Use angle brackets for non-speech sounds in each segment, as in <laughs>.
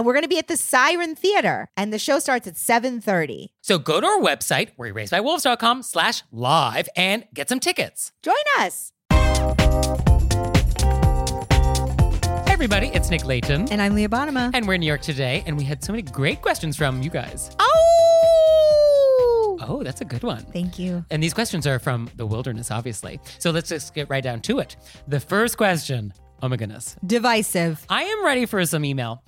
And we're going to be at the Siren Theater, and the show starts at 7.30. So go to our website, wereraisedbywolves.com slash live and get some tickets. Join us. Hey everybody, it's Nick Leighton. And I'm Leah Bonnema. And we're in New York today, and we had so many great questions from you guys. Oh! Oh, that's a good one. Thank you. And these questions are from the wilderness, obviously. So let's just get right down to it. The first question oh my goodness. Divisive. I am ready for some email.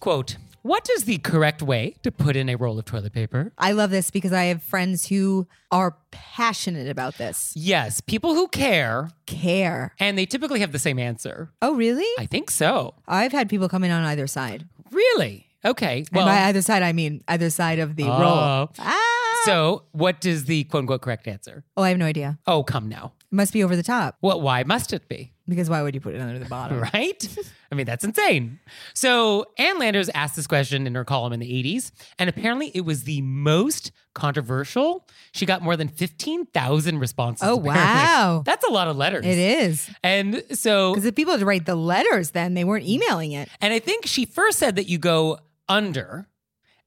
Quote What is the correct way to put in a roll of toilet paper? I love this because I have friends who are passionate about this. Yes, people who care, Care. and they typically have the same answer. Oh, really? I think so. I've had people come in on either side. Really? Okay. and by either side, I mean either side of the Oh. roll. Ah! so what is the quote unquote correct answer? oh, I have no idea. Oh, come now. It must be over the top Well, why must it be? because why would you put it under the bottom? <laughs> Right? I mean, that's insane. So, Ann Landers asked this question in her column in the 80s, and apparently it was the most controversial. She got more than 15,000 responses. Oh, apparently. wow. That's a lot of letters. It is. And so, Because if people had to write the letters then, they weren't emailing it. and I think she first said that you go under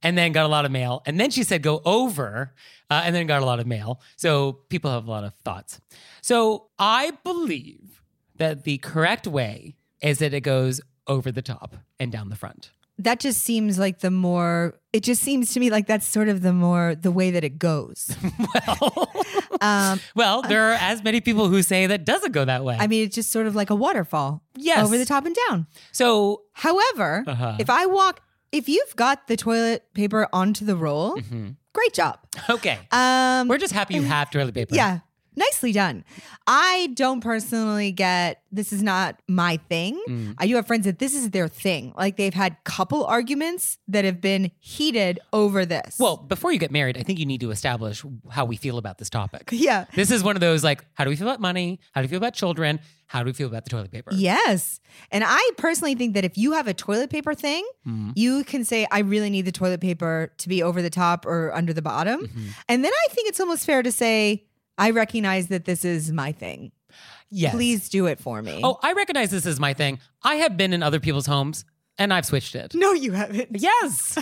and then got a lot of mail. And then she said go over uh, and then got a lot of mail. So people have a lot of thoughts. So I believe that the correct way is that it goes over the top and down the front. That just seems like the more, it just seems to me like that's sort of the more, the way that it goes. <laughs> <laughs> Well, Um, <laughs> well, there are as many people who say that doesn't go that way. I mean, it's just sort of like a waterfall. Yes. Over the top and down. so, However, Uh-huh. if I walk, if you've got the toilet paper onto the roll, mhm. great job. <laughs> okay. Um, We're just happy you have toilet paper. yeah, nicely done. I don't personally get this is not my thing. Mm. I do have friends that this is their thing. Like they've had couple arguments that have been heated over this. Well, before you get married, I think you need to establish how we feel about this topic. <laughs> yeah. This is one of those like, how do we feel about money? How do we feel about children? How do we feel about the toilet paper? Yes. And I personally think that if you have a toilet paper thing, Mhm. you can say, I really need the toilet paper to be over the top or under the bottom. Mhm. And then I think it's almost fair to say, I recognize that this is my thing. Yes. Please do it for me. Oh, I recognize this is my thing. I have been in other people's homes and I've switched it. no, you haven't. Yes.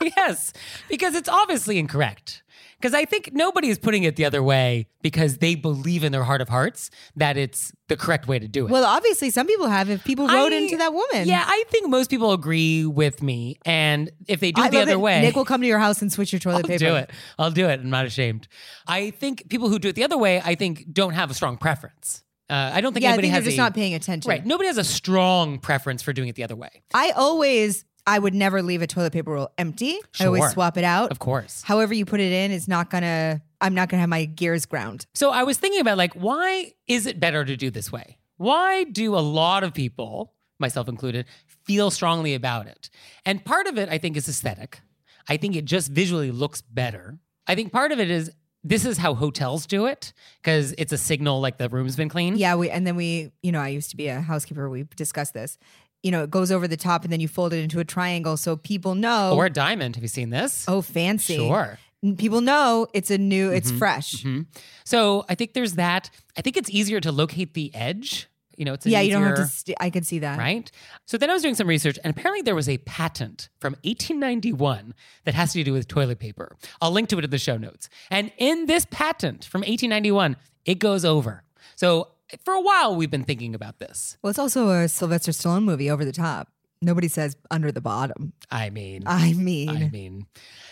<laughs> yes. Because it's obviously incorrect. Because I think nobody is putting it the other way because they believe in their heart of hearts that it's the correct way to do it. Well, obviously, some people have. If people wrote I- into that woman, yeah, I think most people agree with me. And if they do I it the other it. way, Nick will come to your house and switch your toilet I'll paper. do it. I'll do it. I'm not ashamed. I think people who do it the other way, I think, don't have a strong preference. Uh, I don't think Yeah, I anybody think you're has just a, not paying attention. right. Nobody has a strong preference for doing it the other way. I always, I would never leave a toilet paper roll empty. I always swap it out. Of course. However you put it in is not gonna. I'm not gonna have my gears ground. So I was thinking about like, why is it better to do this way? Why do a lot of people, myself included, feel strongly about it? And part of it, I think, is aesthetic. I think it just visually looks better. I think part of it is this is how hotels do it because it's a signal like the room's been clean. Yeah, we and then we, you know, I used to be a housekeeper. We discussed this. You know, it goes over the top and then you fold it into a triangle so people know. Or a diamond. Have you seen this? oh, fancy. sure. People know it's a new, it's Mhm. fresh. Mhm. So I think there's that. I think it's easier to locate the edge You know, it's yeah, you don't have to. St- I could see that. right? So then I was doing some research, and apparently there was a patent from 1891 that has to do with toilet paper. I'll link to it in the show notes. And in this patent from 1891, it goes over. So for a while, we've been thinking about this. Well, it's also a Sylvester Stallone movie, Over the Top. Nobody says under the bottom. I mean, I mean, I mean,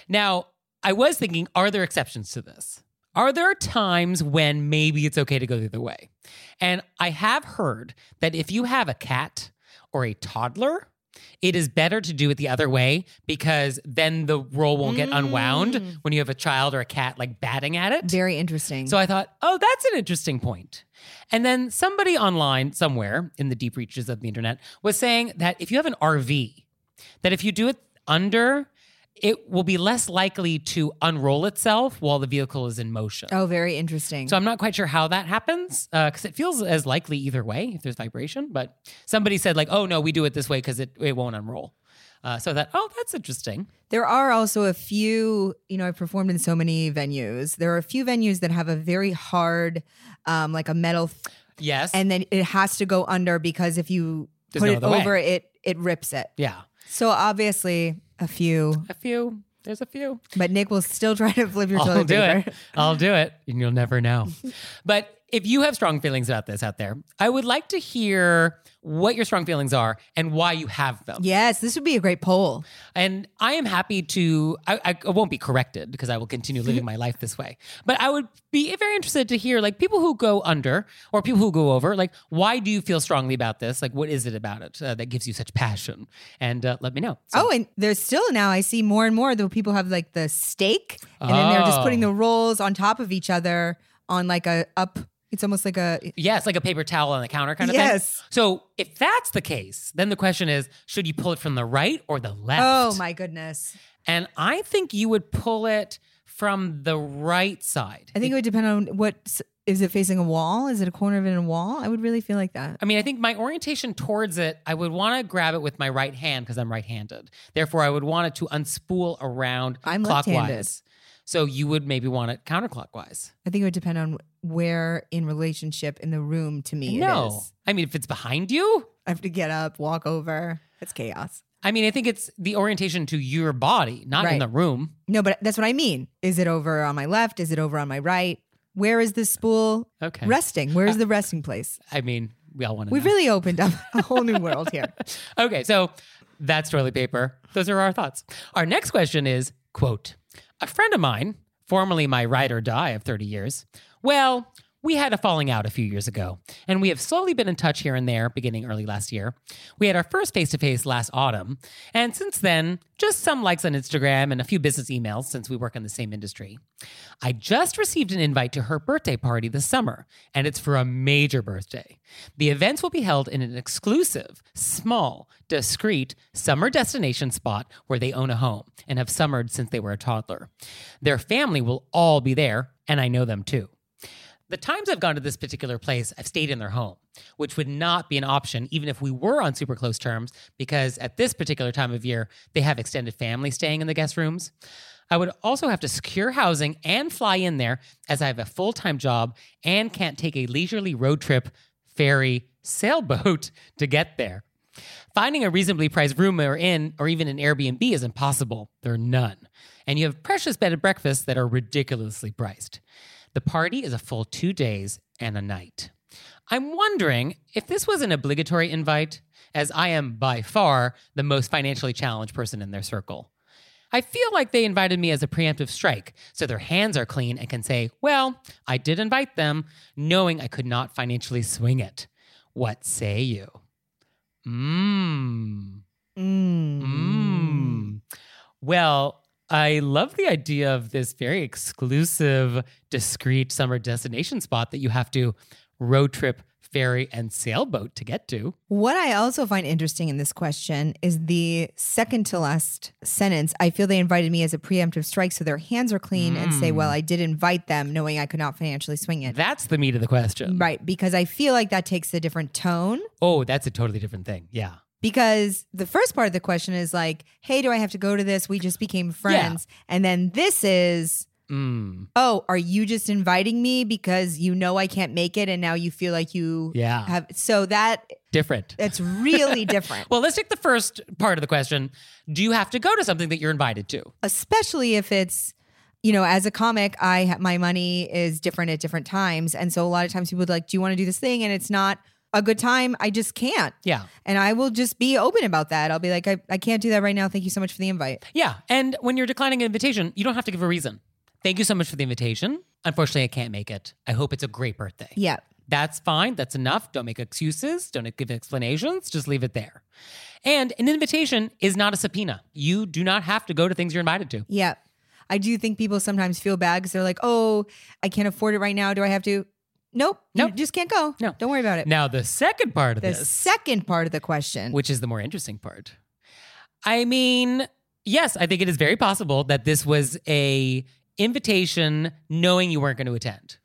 now I was thinking, are there exceptions to this? Are there times when maybe it's okay to go the other way? And I have heard that if you have a cat or a toddler, it is better to do it the other way because then the roll won't get unwound Mm. when you have a child or a cat like batting at it. very interesting. So I thought, oh, that's an interesting point. And then somebody online somewhere in the deep reaches of the internet was saying that if you have an RV, that if you do it under, it will be less likely to unroll itself while the vehicle is in motion. oh, very interesting. So I'm not quite sure how that happens because it feels as likely either way if there's vibration. But somebody said like, oh no, we do it this way because it, it won't unroll. Uh, so that oh, that's interesting. There are also a few, you know, I've performed in so many venues. There are a few venues that have a very hard, um, like a metal, th- Yes. and then it has to go under because if you There's put no it other way. over, it it rips it. yeah, So obviously a few, a few. There's a few. but Nick will still try to flip your I'll toilet do paper. it. I'll do it, and you'll never know. <laughs> but if you have strong feelings about this out there, I would like to hear what your strong feelings are and why you have them. Yes, this would be a great poll. And I am happy to, I, I- won't be corrected because I will continue living <laughs> my life this way. But I would be very interested to hear like people who go under or people who go over, like, why do you feel strongly about this? Like, what is it about it uh, that gives you such passion? And uh, let me know. So- Oh, and there's still now I see more and more though people have like the steak and then they're just putting Oh. the rolls on top of each other on like a up it's almost like a Yeah, it's like a paper towel on the counter kind of thing. Yes. thing. So if that's the case, then the question is, should you pull it from the right or the left? Oh my goodness. And I think you would pull it from the right side. I think it would depend on what is it facing a wall? Is it a corner of it in a wall? I would really feel like that. I mean, I think my orientation towards it, I would want to grab it with my right hand because I'm right-handed. Therefore, I would want it to unspool around I'm clockwise. left-handed. So you would maybe want it counterclockwise. I think it would depend on where in relationship in the room to me no, is. I mean if it's behind you, I have to get up, walk over. It's chaos. I mean I think it's the orientation to your body, not in the room. No, but that's what I mean. Is it over on my left? Is it over on my right? Where is this spool Okay. resting? Where's uh, the resting place? I mean, we all want to. We've really opened up a <laughs> whole new world here. Okay, so that's toilet paper. Those are our thoughts. Our next question is quote, a friend of mine, formerly my ride or die of 30 years, well, we had a falling out a few years ago, and we have slowly been in touch here and there beginning early last year. We had our first face to face last autumn, and since then, just some likes on Instagram and a few business emails since we work in the same industry. I just received an invite to her birthday party this summer, and it's for a major birthday. The events will be held in an exclusive, small, discreet summer destination spot where they own a home and have summered since they were a toddler. Their family will all be there, and I know them too. The times I've gone to this particular place, I've stayed in their home, which would not be an option even if we were on super close terms, because at this particular time of year, they have extended family staying in the guest rooms. I would also have to secure housing and fly in there as I have a full time job and can't take a leisurely road trip, ferry, sailboat <laughs> to get there. Finding a reasonably priced room or inn or even an Airbnb is impossible. There are none. And you have precious bed and breakfasts that are ridiculously priced. The party is a full two days and a night. I'm wondering if this was an obligatory invite, as I am by far the most financially challenged person in their circle. I feel like they invited me as a preemptive strike, so their hands are clean and can say, well, I did invite them, knowing I could not financially swing it. What say you? Mmm. Mm. Mm. Well, I love the idea of this very exclusive, discreet summer destination spot that you have to road trip, ferry, and sailboat to get to. What I also find interesting in this question is the second to last sentence. I feel they invited me as a preemptive strike, so their hands are clean and say, Well, mm. I did invite them, knowing I could not financially swing it. That's the meat of the question. Right. Because I feel like that takes a different tone. Oh, that's a totally different thing. Yeah. Because the first part of the question is like, Hey, do I have to go to this? We just became friends. And then this is, Mm, Oh, are you just inviting me because you know I can't make it and now you feel like you yeah. have so that Different. it's really <laughs> different. Well, let's take the first part of the question. Do you have to go to something that you're invited to? especially if it's you know as a comic i my money is different at different times and so a lot of times people are like do you want to do this thing and it's not a good time i just can't Yeah. and i will just be open about that i'll be like I, I can't do that right now thank you so much for the invite Yeah. And when you're declining an invitation, you don't have to give a reason. Thank you so much for the invitation. Unfortunately, I can't make it. I hope it's a great birthday. yeah That's fine. That's enough. Don't make excuses. Don't give explanations. Just leave it there. And an invitation is not a subpoena. You do not have to go to things you're invited to. yeah i do think people sometimes feel bad because they're like oh i can't afford it right now do i have to nope Nope. you just can't go No. don't worry about it Now, the second part of the this, second part of the question which is the more interesting part. I mean, yes, I think it is very possible that this was a invitation knowing you weren't going to attend.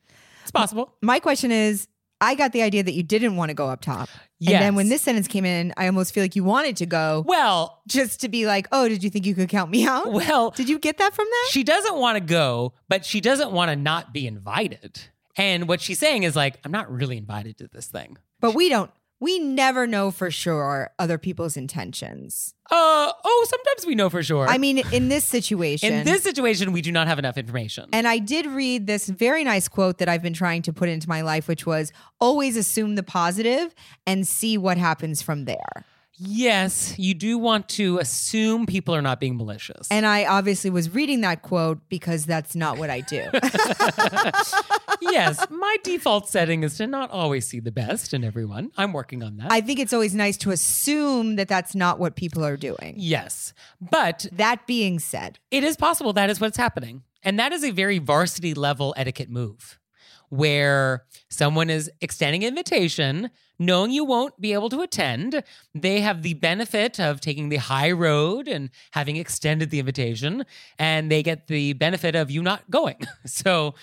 It's possible. my question is I got the idea that you didn't want to go up top. And then when this sentence came in, I almost feel like you wanted to go Well, just to be like, oh, did you think you could count me out? well, Did you get that from that? she doesn't want to go, but she doesn't want to not be invited. And what she's saying is like, I'm not really invited to this thing. But we don't, we never know for sure other people's intentions. Uh oh, sometimes we know for sure. I mean, in this situation. in this situation, we do not have enough information. and I did read this very nice quote that I've been trying to put into my life, which was always assume the positive and see what happens from there. Yes, you do want to assume people are not being malicious. And I obviously was reading that quote because that's not what I do. <laughs> yes, <laughs> my default setting is to not always see the best in everyone. I'm working on that. I think it's always nice to assume that that's not what people are doing. yes, but That being said, it is possible that is what's happening. And that is a very varsity level etiquette move where someone is extending an invitation, knowing you won't be able to attend. They have the benefit of taking the high road and having extended the invitation, and they get the benefit of you not going. <laughs> So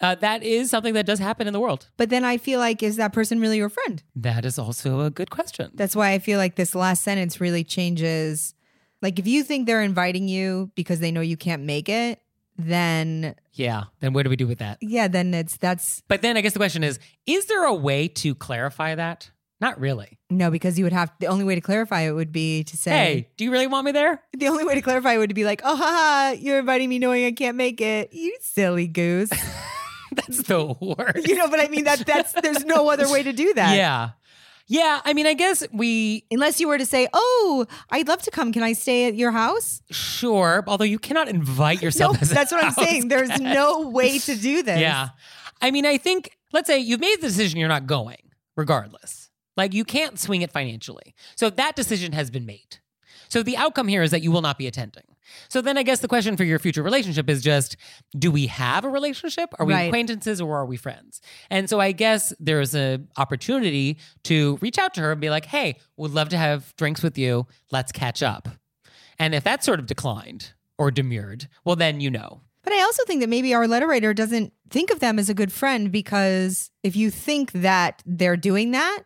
uh, that is something that does happen in the world. but then I feel like, is that person really your friend? That is also a good question. That's why I feel like this last sentence really changes. Like, if you think they're inviting you because they know you can't make it, then Yeah. Then what do we do with that? yeah, then it's that's But then I guess the question is is there a way to clarify that? Not really. no, because you would have the only way to clarify it would be to say, Hey, do you really want me there? the only way to clarify it would be like, oh, haha, you're inviting me knowing I can't make it. You silly goose. <laughs> That's the worst. you know, but I mean, that that's there's no other way to do that. Yeah. Yeah. I mean, I guess we, Unless you were to say, "Oh, I'd love to come. Can I stay at your house?" sure, although you cannot invite No, yourself as a that's what I'm saying. There's no way to do this. Yeah. I mean, I think, let's say you've made the decision you're not going, regardless. Like you can't swing it financially. So that decision has been made. So the outcome here is that you will not be attending. So then I guess the question for your future relationship is just do we have a relationship? Are we Right. acquaintances or are we friends? And so I guess there's a opportunity to reach out to her and be like, "Hey, would love to have drinks with you. Let's catch up." And if that's sort of declined or demurred, well then you know. But I also think that maybe our letter writer doesn't think of them as a good friend because if you think that they're doing that,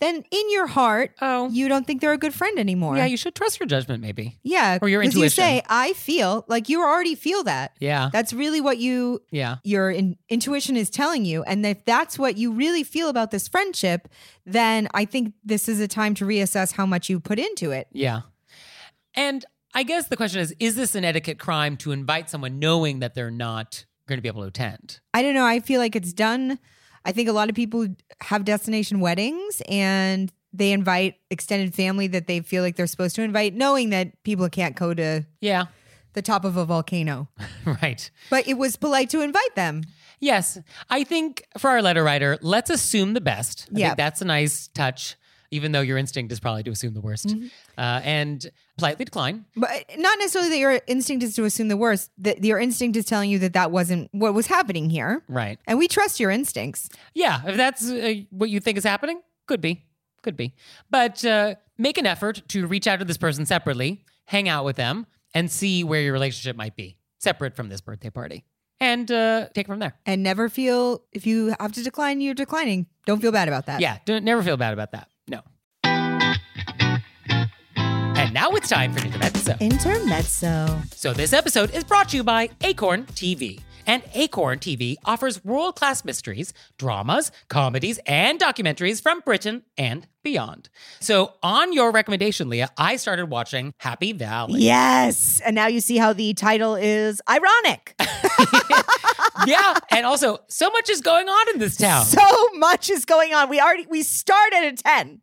then in your heart, Oh. you don't think they're a good friend anymore. Yeah, you should trust your judgment maybe. yeah, or your 'cause You say, "I feel like you already feel that." Yeah. That's really what you Yeah. your in, intuition is telling you, and if that's what you really feel about this friendship, then I think this is a time to reassess how much you put into it. Yeah. And I guess the question is is this an etiquette crime to invite someone knowing that they're not going to be able to attend? I don't know. I feel like it's done. I think a lot of people have destination weddings and they invite extended family that they feel like they're supposed to invite, knowing that people can't go to Yeah. the top of a volcano. <laughs> right. But it was polite to invite them. Yes. I think for our letter writer, let's assume the best. Yeah. that's a nice touch, even though your instinct is probably to assume the worst. Mm-hmm. Uh, and politely decline. But not necessarily that your instinct is to assume the worst, that your instinct is telling you that that wasn't what was happening here. Right. And we trust your instincts. Yeah. If that's uh, what you think is happening, could be. Could be. But uh, make an effort to reach out to this person separately, hang out with them, and see where your relationship might be, separate from this birthday party. And uh, take it from there. And never feel, if you have to decline, you're declining. Don't feel bad about that. Yeah, don't, never feel bad about that. And now it's time for intermezzo. Intermezzo. So this episode is brought to you by Acorn TV. And Acorn TV offers world class mysteries, dramas, comedies, and documentaries from Britain and beyond. So, on your recommendation, Leah, I started watching Happy Valley. Yes. And now you see how the title is ironic. <laughs> <laughs> yeah. And also, so much is going on in this town. So much is going on. We already we start at a 10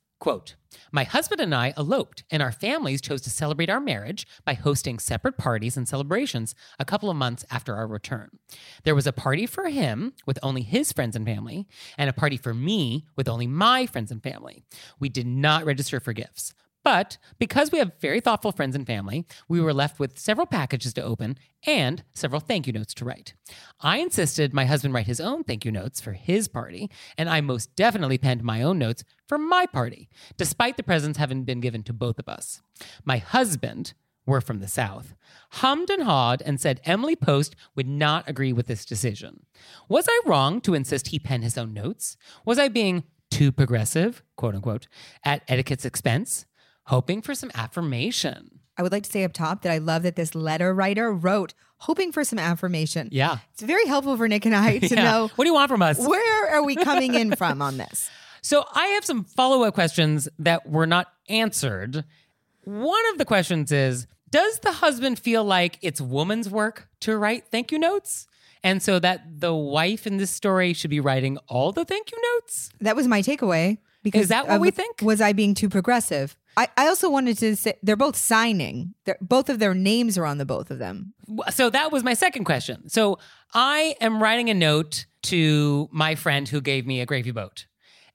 quote, my husband and I eloped, and our families chose to celebrate our marriage by hosting separate parties and celebrations a couple of months after our return. There was a party for him with only his friends and family, and a party for me with only my friends and family. We did not register for gifts. But because we have very thoughtful friends and family, we were left with several packages to open and several thank you notes to write. I insisted my husband write his own thank you notes for his party, and I most definitely penned my own notes for my party, despite the presents having been given to both of us. My husband, we're from the South, hummed and hawed and said Emily Post would not agree with this decision. Was I wrong to insist he pen his own notes? Was I being too progressive, quote unquote, at etiquette's expense? Hoping for some affirmation. I would like to say up top that I love that this letter writer wrote, hoping for some affirmation. Yeah. It's very helpful for Nick and I <laughs> to Yeah. know What do you want from us? where are we coming in <laughs> from on this. So I have some follow up questions that were not answered. One of the questions is Does the husband feel like it's woman's work to write thank you notes? And so that the wife in this story should be writing all the thank you notes? That was my takeaway. Because Is that what of- we think? Was I being too progressive? I, I also wanted to say they're both signing. They're, both of their names are on the both of them. So that was my second question. So I am writing a note to my friend who gave me a gravy boat.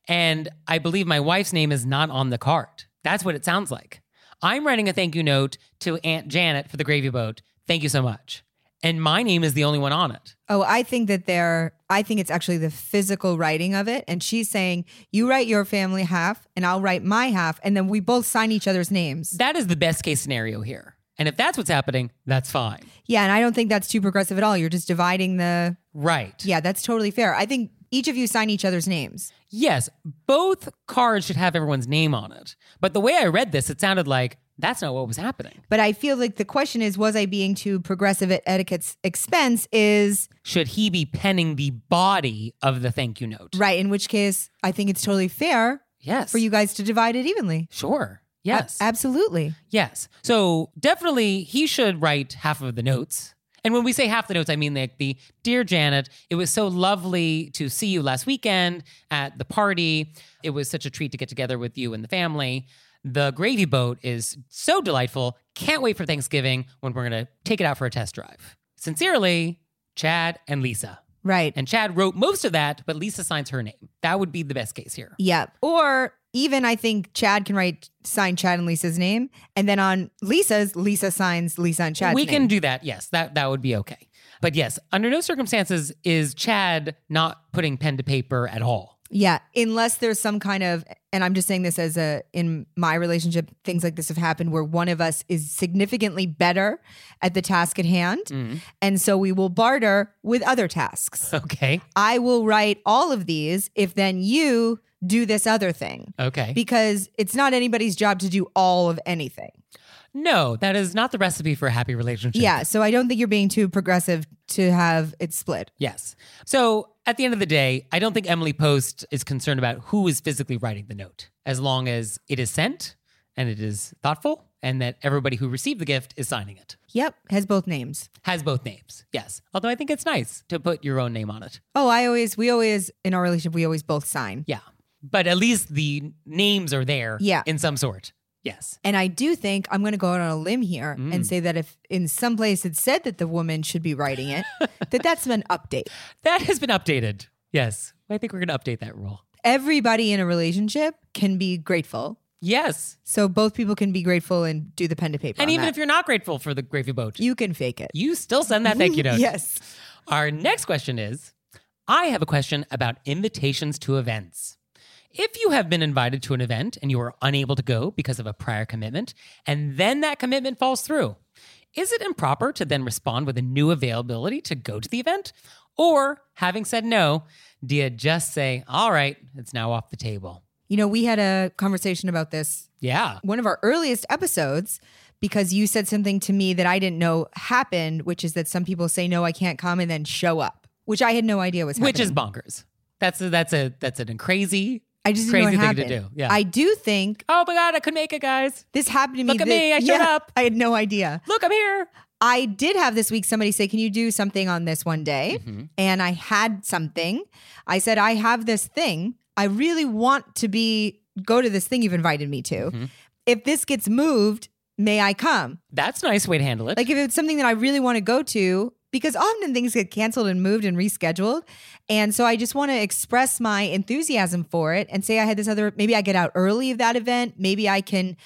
And I believe my wife's name is not on the card. That's what it sounds like. I'm writing a thank you note to Aunt Janet for the gravy boat. Thank you so much. And my name is the only one on it. Oh, I think that they're, I think it's actually the physical writing of it. And she's saying, you write your family half and I'll write my half. And then we both sign each other's names. That is the best case scenario here. And if that's what's happening, that's fine. Yeah. And I don't think that's too progressive at all. You're just dividing the, Right. yeah, that's totally fair. I think each of you sign each other's names. Yes, both cards should have everyone's name on it. But the way I read this, it sounded like that's not what was happening. But I feel like the question is, was I being too progressive at etiquette's expense? Is Should he be penning the body of the thank you note? right. In which case, I think it's totally fair Yes. for you guys to divide it evenly. Sure. A- Yes. absolutely. yes. So definitely he should write half of the notes. And when we say half the notes, I mean like the Dear Janet, it was so lovely to see you last weekend at the party. It was such a treat to get together with you and the family. The gravy boat is so delightful. Can't wait for Thanksgiving when we're going to take it out for a test drive. Sincerely, Chad and Lisa. Right. And Chad wrote most of that, but Lisa signs her name. That would be the best case here. Yeah. Or even I think Chad can write sign Chad and Lisa's name. And then on Lisa's, Lisa signs Lisa and Chad's we name. can do that. Yes, that that would be okay. But yes, under no circumstances is Chad not putting pen to paper at all. Yeah, unless there's some kind of and I'm just saying this as a in my relationship things like this have happened where one of us is significantly better at the task at hand Mm. and so we will barter with other tasks. <laughs> Okay. I will write all of these if then you do this other thing Okay. because it's not anybody's job to do all of anything. no, that is not the recipe for a happy relationship. Yeah, so I don't think you're being too progressive to have it split. Yes. So at the end of the day, I don't think Emily Post is concerned about who is physically writing the note, as long as it is sent and it is thoughtful and that everybody who received the gift is signing it. Yep, has both names. Has both names. Yes. Although I think it's nice to put your own name on it. Oh, I always we always in our relationship we always both sign. Yeah. But at least the names are there Yeah. in some sort. Yes. And I do think I'm going to go out on a limb here Mm. and say that if in some place it said that the woman should be writing it, <laughs> that that's an update. That has been updated. Yes. I think we're going to update that rule. Everybody in a relationship can be grateful. Yes. So both people can be grateful and do the pen to paper. And even that. if you're not grateful for the gravy boat, you can fake it. you still send that thank you <laughs> note. yes. Our next question is I have a question about invitations to events. If you have been invited to an event and you are unable to go because of a prior commitment, and then that commitment falls through, is it improper to then respond with a new availability to go to the event? Or, having said no, do you just say, all right, it's now off the table? You know, we had a conversation about this Yeah. one of our earliest episodes because you said something to me that I didn't know happened, which is that some people say no, I can't come and then show up, which I had no idea was happening. Which is bonkers. That's a, that's a that's an crazy. I just didn't crazy thing to do. Yeah. I do think Oh my god, I could make it, guys. this happened to me. Look at thi- me, I showed up. <laughs> I had no idea. Look, I'm here. I did have this week somebody say, Can you do something on this one day? Mhm. And I had something. I said, I have this thing. I really want to be go to this thing you've invited me to. Mhm. If this gets moved, may I come? That's a nice way to handle it. Like if it's something that I really want to go to, because often things get canceled and moved and rescheduled. And so I just want to express my enthusiasm for it and say I had this other, maybe I get out early of that event. Maybe I can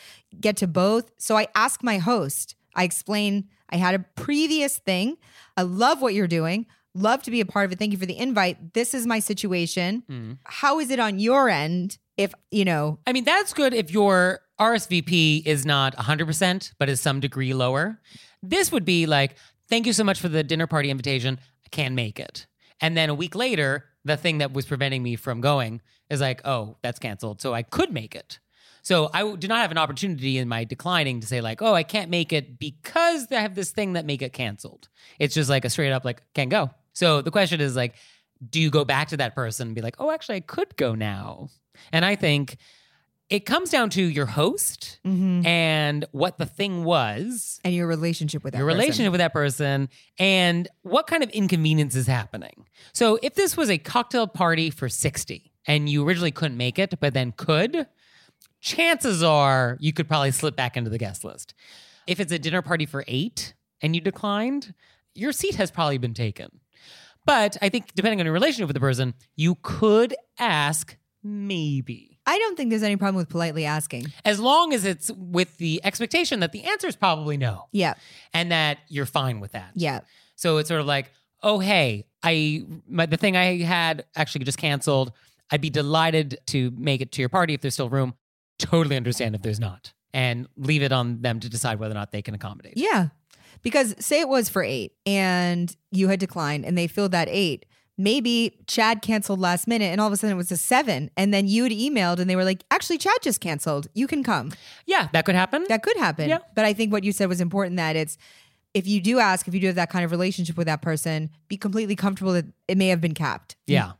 get to both. So I ask my host, I explain, I had a previous thing. I love what you're doing. Love to be a part of it. Thank you for the invite. This is my situation. Mm. How is it on your end? If, you know, I mean, that's good if your RSVP is not 100%, but is some degree lower. This would be like, thank you so much for the dinner party invitation. I can't make it. And then a week later, the thing that was preventing me from going is like, oh, that's canceled. So I could make it. So I do not have an opportunity in my declining to say like, oh, I can't make it because I have this thing that make it canceled. It's just like a straight up like, can't go. So the question is like, do you go back to that person and be like, oh, actually, I could go now? And I think it comes down to your host mhm. and what the thing was, and your relationship with that your person. relationship with that person, and what kind of inconvenience is happening. So if this was a cocktail party for 60 and you originally couldn't make it, but then could, chances are you could probably slip back into the guest list. If it's a dinner party for eight and you declined, your seat has probably been taken. But I think depending on your relationship with the person, you could ask maybe. I don't think there's any problem with politely asking. As long as it's with the expectation that the answer is probably no Yeah. and that you're fine with that. Yeah. So it's sort of like, oh, hey, I my, the thing I had actually just canceled. I'd be delighted to make it to your party if there's still room. Totally understand if there's not. And leave it on them to decide whether or not they can accommodate. Yeah. Because say it was for eight and you had declined and they filled that eight. Maybe Chad canceled last minute and all of a sudden it was a seven. And then you had emailed and they were like, actually, Chad just canceled. You can come. Yeah, that could happen. That could happen. Yeah. But I think what you said was important that it's, if you do ask, if you do have that kind of relationship with that person, be completely comfortable that it may have been capped. yeah.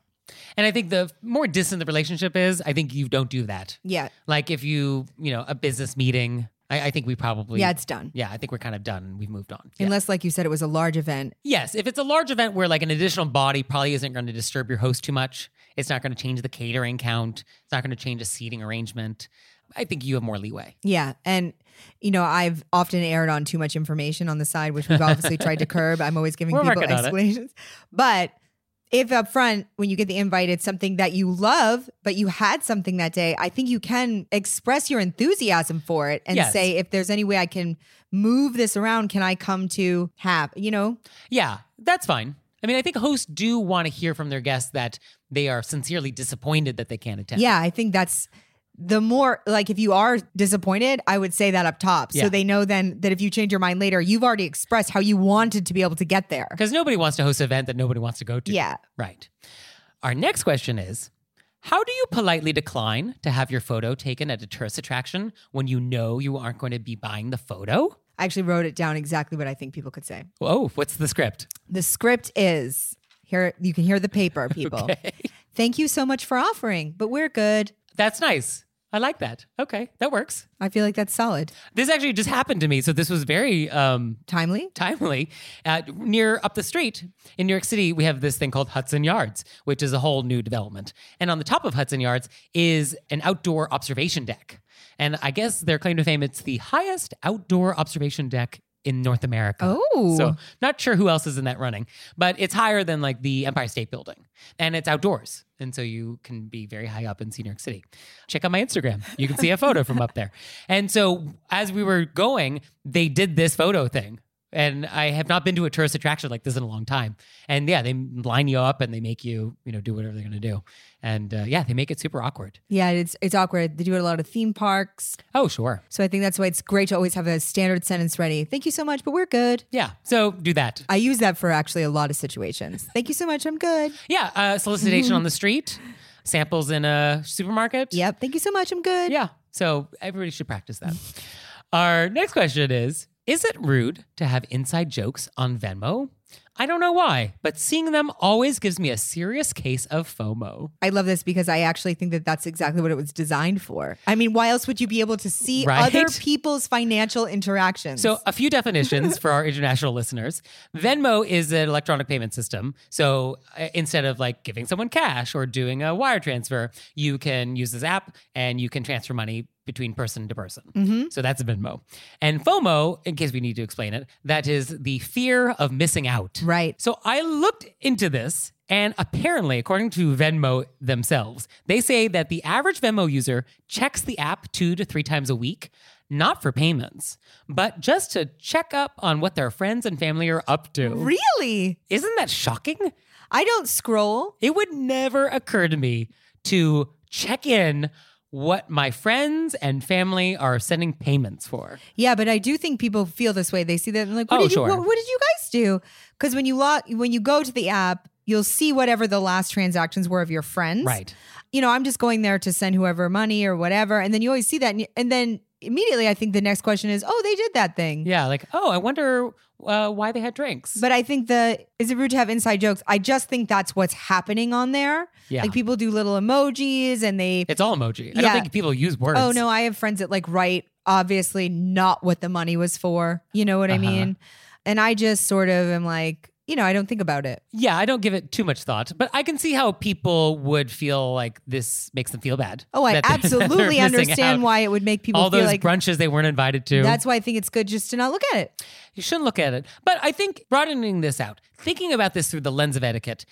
And I think the more distant the relationship is, I think you don't do that. Yeah. Like if you, you know, a business meeting, I, I think we probably, Yeah, it's done. yeah, I think we're kind of done. We've moved on. Yeah. Unless, like you said, it was a large event. Yes, if it's a large event where like an additional body probably isn't going to disturb your host too much, it's not going to change the catering count, it's not going to change the seating arrangement. I think you have more leeway. Yeah. And, you know, I've often erred on too much information on the side, which we've obviously tried to <laughs> curb. I'm always giving We're people working on it. explanations. But if up front, when you get the invite, it's something that you love, but you had something that day, I think you can express your enthusiasm for it and Yes. say, if there's any way I can move this around, can I come to have, you know? Yeah, that's fine. I mean, I think hosts do want to hear from their guests that they are sincerely disappointed that they can't attend. Yeah, I think that's the more like if you are disappointed, I would say that up top. Yeah. So they know then that if you change your mind later, you've already expressed how you wanted to be able to get there. Because nobody wants to host an event that nobody wants to go to. Yeah. Right. Our next question is How do you politely decline to have your photo taken at a tourist attraction when you know you aren't going to be buying the photo? I actually wrote it down exactly what I think people could say. Oh, what's the script? The script is here you can hear the paper, <laughs> people. Okay. Thank you so much for offering, but we're good. That's nice. I like that. Okay, that works. I feel like that's solid. This actually just happened to me, so this was very um, Timely? timely. Uh, near up the street in New York City, we have this thing called Hudson Yards, which is a whole new development. And on the top of Hudson Yards is an outdoor observation deck. And I guess their claim to fame, it's the highest outdoor observation deck in North America. Oh. So not sure who else is in that running, but it's higher than like the Empire State Building. And it's outdoors. And so you can be very high up in New York City. Check out my Instagram. You can see a photo from up there. And so as we were going, they did this photo thing. And I have not been to a tourist attraction like this in a long time. And yeah, they line you up and they make you, you know, do whatever they're going to do. And uh, yeah, they make it super awkward. Yeah, it's it's awkward. They do it at a lot of theme parks. Oh, sure. So I think that's why it's great to always have a standard sentence ready. Thank you so much, but we're good. Yeah. So do that. I use that for actually a lot of situations. Thank you so much. I'm good. Yeah. Uh, solicitation on the street, samples in a supermarket. Yep. Thank you so much. I'm good. Yeah. So everybody should practice that. Our next question is Is it rude to have inside jokes on Venmo? I don't know why, but seeing them always gives me a serious case of FOMO. I love this because I actually think that that's exactly what it was designed for. I mean, why else would you be able to see Right? other people's financial interactions? So, a few definitions for our international listeners. Venmo is an electronic payment system. So, uh, instead of like giving someone cash or doing a wire transfer, you can use this app and you can transfer money between person to person. Mm-hmm. So, that's Venmo. And FOMO, in case we need to explain it, that is the fear of missing out. right. So I looked into this, and apparently, according to Venmo themselves, they say that the average Venmo user checks the app two to three times a week, not for payments, but just to check up on what their friends and family are up to. Really? Isn't that shocking? I don't scroll. It would never occur to me to check in what my friends and family are sending payments for. Yeah, but I do think people feel this way. They see that and like, what Oh, did you sure. what, what did you guys do? Because when you log when you go to the app, you'll see whatever the last transactions were of your friends. Right. You know, I'm just going there to send whoever money or whatever, and then you always see that, and, you- and then immediately I think the next question is, oh, they did that thing. Yeah, like, oh, I wonder uh, why they had drinks. But I think the is it rude to have inside jokes? I just think that's what's happening on there. Yeah. Like people do little emojis and they it's all emoji. I don't think people use words. Oh no, I have friends that like write obviously not what the money was for. You know what I Uh-huh. mean? And I just sort of am like, you know, I don't think about it. Yeah, I don't give it too much thought, but I can see how people would feel like this makes them feel bad. Oh, I that they're- <laughs> that they're absolutely understand why it would make people all feel those like brunches they weren't invited to. that's why I think it's good just to not look at it. you shouldn't look at it. But I think broadening this out, thinking about this through the lens of etiquette,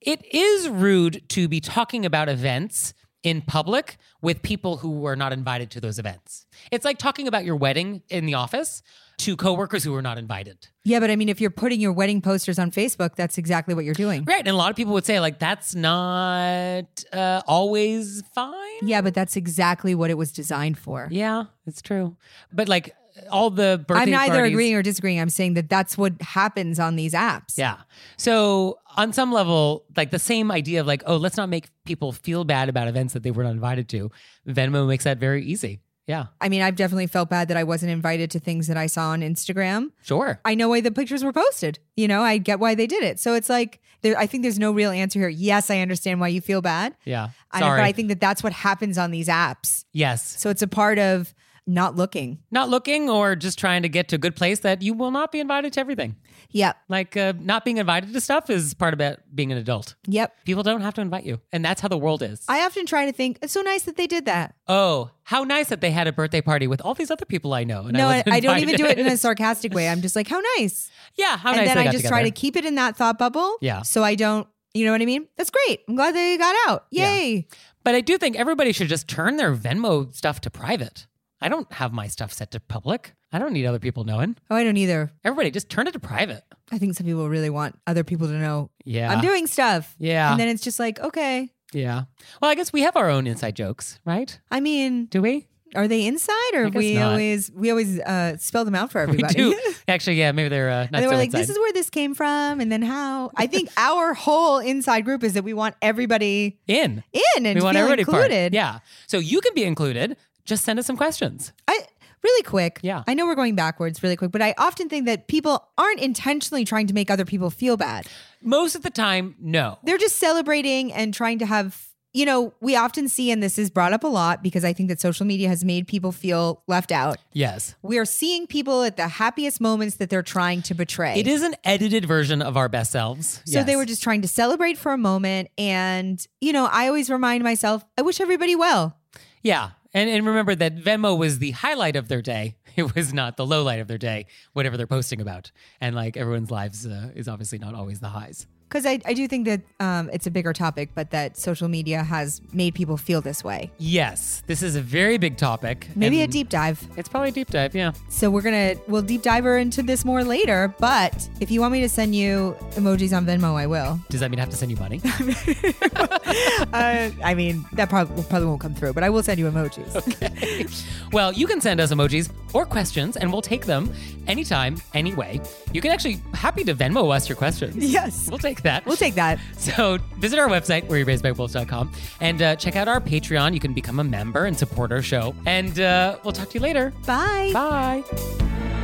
it is rude to be talking about events in public with people who were not invited to those events. It's like talking about your wedding in the office to coworkers who were not invited. Yeah, but I mean, if you're putting your wedding posters on Facebook, that's exactly what you're doing. Right. And a lot of people would say, like, that's not uh, always fine. Yeah, but that's exactly what it was designed for. Yeah, it's true. But like all the birthday I'm neither parties- agreeing or disagreeing. I'm saying that that's what happens on these apps. Yeah. So on some level, like the same idea of like, oh, let's not make people feel bad about events that they were not invited to. Venmo makes that very easy. Yeah, I mean, I've definitely felt bad that I wasn't invited to things that I saw on Instagram. sure. I know why the pictures were posted. You know, I get why they did it. So it's like, there, I think there's no real answer here. Yes, I understand why you feel bad. Yeah. I Sorry. but I think that that's what happens on these apps. yes. So it's a part of not looking. Not looking or just trying to get to a good place that you will not be invited to everything. Yep. Like uh, not being invited to stuff is part about being an adult. Yep. People don't have to invite you. And that's how the world is. I often try to think it's so nice that they did that. oh, how nice that they had a birthday party with all these other people I know. And no, I, I don't even do it in a <laughs> sarcastic way. I'm just like, how nice. yeah, how and nice then I just try to keep it in that thought bubble. Yeah. So I don't, you know what I mean? That's great. I'm glad they got out. Yeah. Yay. But I do think everybody should just turn their Venmo stuff to private. I don't have my stuff set to public. I don't need other people knowing. Oh, I don't either. Everybody just turn it to private. I think some people really want other people to know Yeah. I'm doing stuff. Yeah. And then it's just like, okay. yeah. Well, I guess we have our own inside jokes, right? I mean, Do we? are they inside or we not. always we always uh, spell them out for everybody? <laughs> We do. <laughs> Actually, yeah, maybe they're uh, not And then so like, inside. this is where this came from, and then how. I think <laughs> our whole inside group is that we want everybody in. in and we want everybody part. included. Yeah. So you can be included. Just send us some questions. I really quick. Yeah. I know we're going backwards really quick, but I often think that people aren't intentionally trying to make other people feel bad. Most of the time, no. They're just celebrating and trying to have. You know, we often see, and this is brought up a lot because I think that social media has made people feel left out. Yes. We are seeing people at the happiest moments that they're trying to betray. It is an edited version of our best selves. So they were just trying to celebrate for a moment. And, you know, I always remind myself, I wish everybody well. Yeah. And, and remember that Venmo was the highlight of their day. <laughs> It was not the low light of their day, whatever they're posting about. And like everyone's lives uh, is obviously not always the highs. Because I, I do think that um, it's a bigger topic, but that social media has made people feel this way. Yes, this is a very big topic. Maybe a deep dive. It's probably a deep dive, yeah. So we're going to, we'll deep dive into this more later. But if you want me to send you emojis on Venmo, I will. Does that mean I have to send you money? <laughs> uh, I mean, that probably, probably won't come through, but I will send you emojis. <laughs> Okay. well, you can send us emojis or questions, and we'll take them anytime, anyway. You can actually happy to Venmo us your questions. Yes. We'll take that. We'll take that. <laughs> So visit our website, wereyouraisedbywolves.com, and uh, check out our Patreon. You can become a member and support our show. And uh, we'll talk to you later. Bye. Bye.